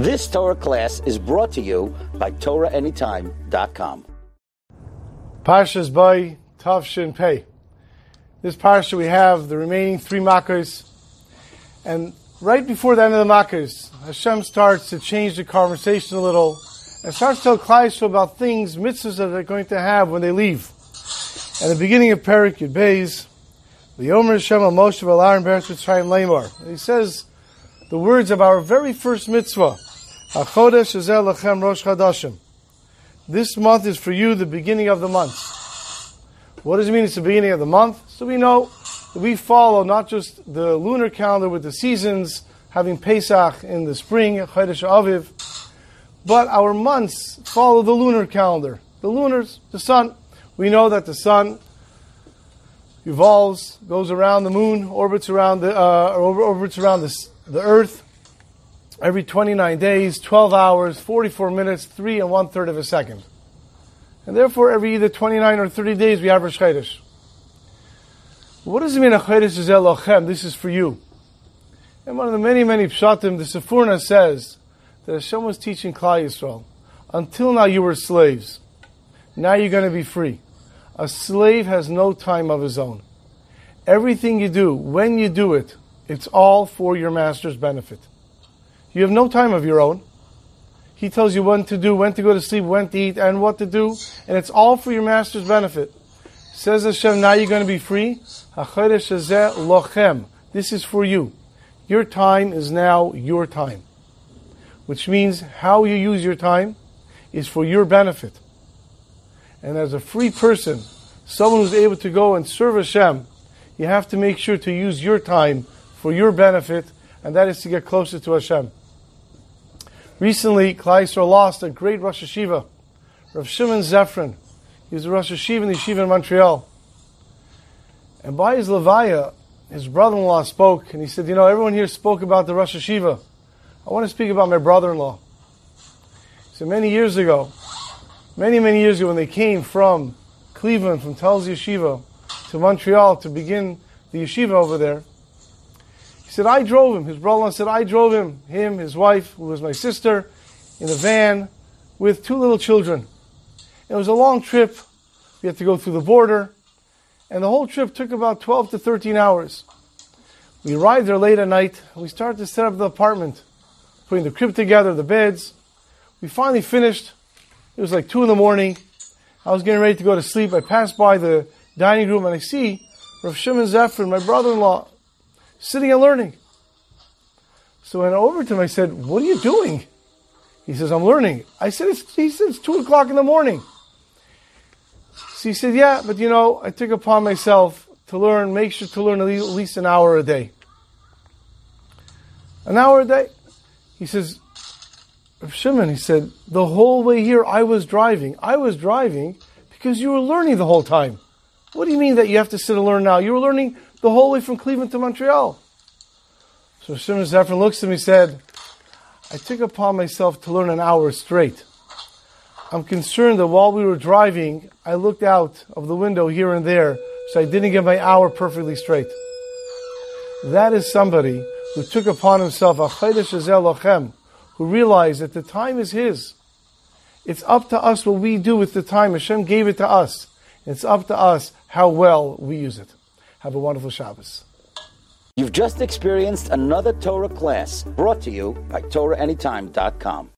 This Torah class is brought to you by TorahAnytime.com. Parshas by Tavshin Pei. This parsha we have the remaining three makkos, and right before the end of the makkos, Hashem starts to change the conversation a little and starts to tell Klal about things, mitzvahs that they're going to have when they leave. At the beginning of Perek Yud Beis, the Omer Hashem Moshe al Aaron Beretz Mitzrayim Lamar. He says the words of our very first mitzvah, Achodesh Ezel Lachem Rosh Chadashim. This month is for you the beginning of the month. What does it mean it's the beginning of the month? So we know we follow not just the lunar calendar with the seasons, having Pesach in the spring, Chodesh Aviv, but our months follow the lunar calendar. The lunars, the sun. We know that the sun evolves, goes around the moon, orbits around the uh, orbits around the, the earth every 29 days, 12 hours, 44 minutes, 3 and 1 third of a second. And therefore, every either 29 or 30 days, we have Rosh Chodesh. What does it mean, A Chodesh is Elochem? This is for you. And one of the many, many pshatim, the Sforno says that Hashem was teaching Klal Yisrael. Until now, you were slaves. Now you're going to be free. A slave has no time of his own. Everything you do, when you do it, it's all for your master's benefit. You have no time of your own. He tells you when to do, when to go to sleep, when to eat, and what to do, and it's all for your master's benefit. Says Hashem, now you're going to be free. This is for you. Your time is now your time. Which means how you use your time is for your benefit. And as a free person, someone who's able to go and serve Hashem, you have to make sure to use your time for your benefit, and that is to get closer to Hashem. Recently, Klal lost a great Rosh Yeshiva, Rav Shimon Zefrin. He was a Rosh Yeshiva in the Yeshiva in Montreal. And by his Levaya, his brother-in-law spoke, and he said, you know, everyone here spoke about the Rosh Yeshiva. I want to speak about my brother-in-law. So many years ago, many, many years ago, when they came from Cleveland, from Telz Yeshiva, to Montreal to begin the yeshiva over there, he said, I drove him. His brother-in-law said, I drove him, him, his wife, who was my sister, in a van with two little children. It was a long trip. We had to go through the border. And the whole trip took about 12 to 13 hours. We arrived there late at night. We started to set up the apartment, putting the crib together, the beds. We finally finished. It was like 2 in the morning. I was getting ready to go to sleep. I passed by the dining room and I see Rav Shimon Zephyr, my brother-in-law, sitting and learning. So I went over to him. I said, "What are you doing?" He says, "I'm learning." I said, it's, "He it's two o'clock in the morning." So he said, "Yeah, but you know, I took upon myself to learn. Make sure to learn at least an hour a day. An hour a day." He says, Shimon, he said, the whole way here I was driving. I was driving because you were learning the whole time. What do you mean that you have to sit and learn now? You were learning the whole way from Cleveland to Montreal. So Shimon Zephyr looks at me and said, I took upon myself to learn an hour straight. I'm concerned that while we were driving, I looked out of the window here and there, so I didn't get my hour perfectly straight. That is somebody who took upon himself a chaydesh lochem, who realized that the time is his. It's up to us what we do with the time. Hashem gave it to us. It's up to us how well we use it. Have a wonderful Shabbos. You've just experienced another Torah class brought to you by TorahAnytime.com.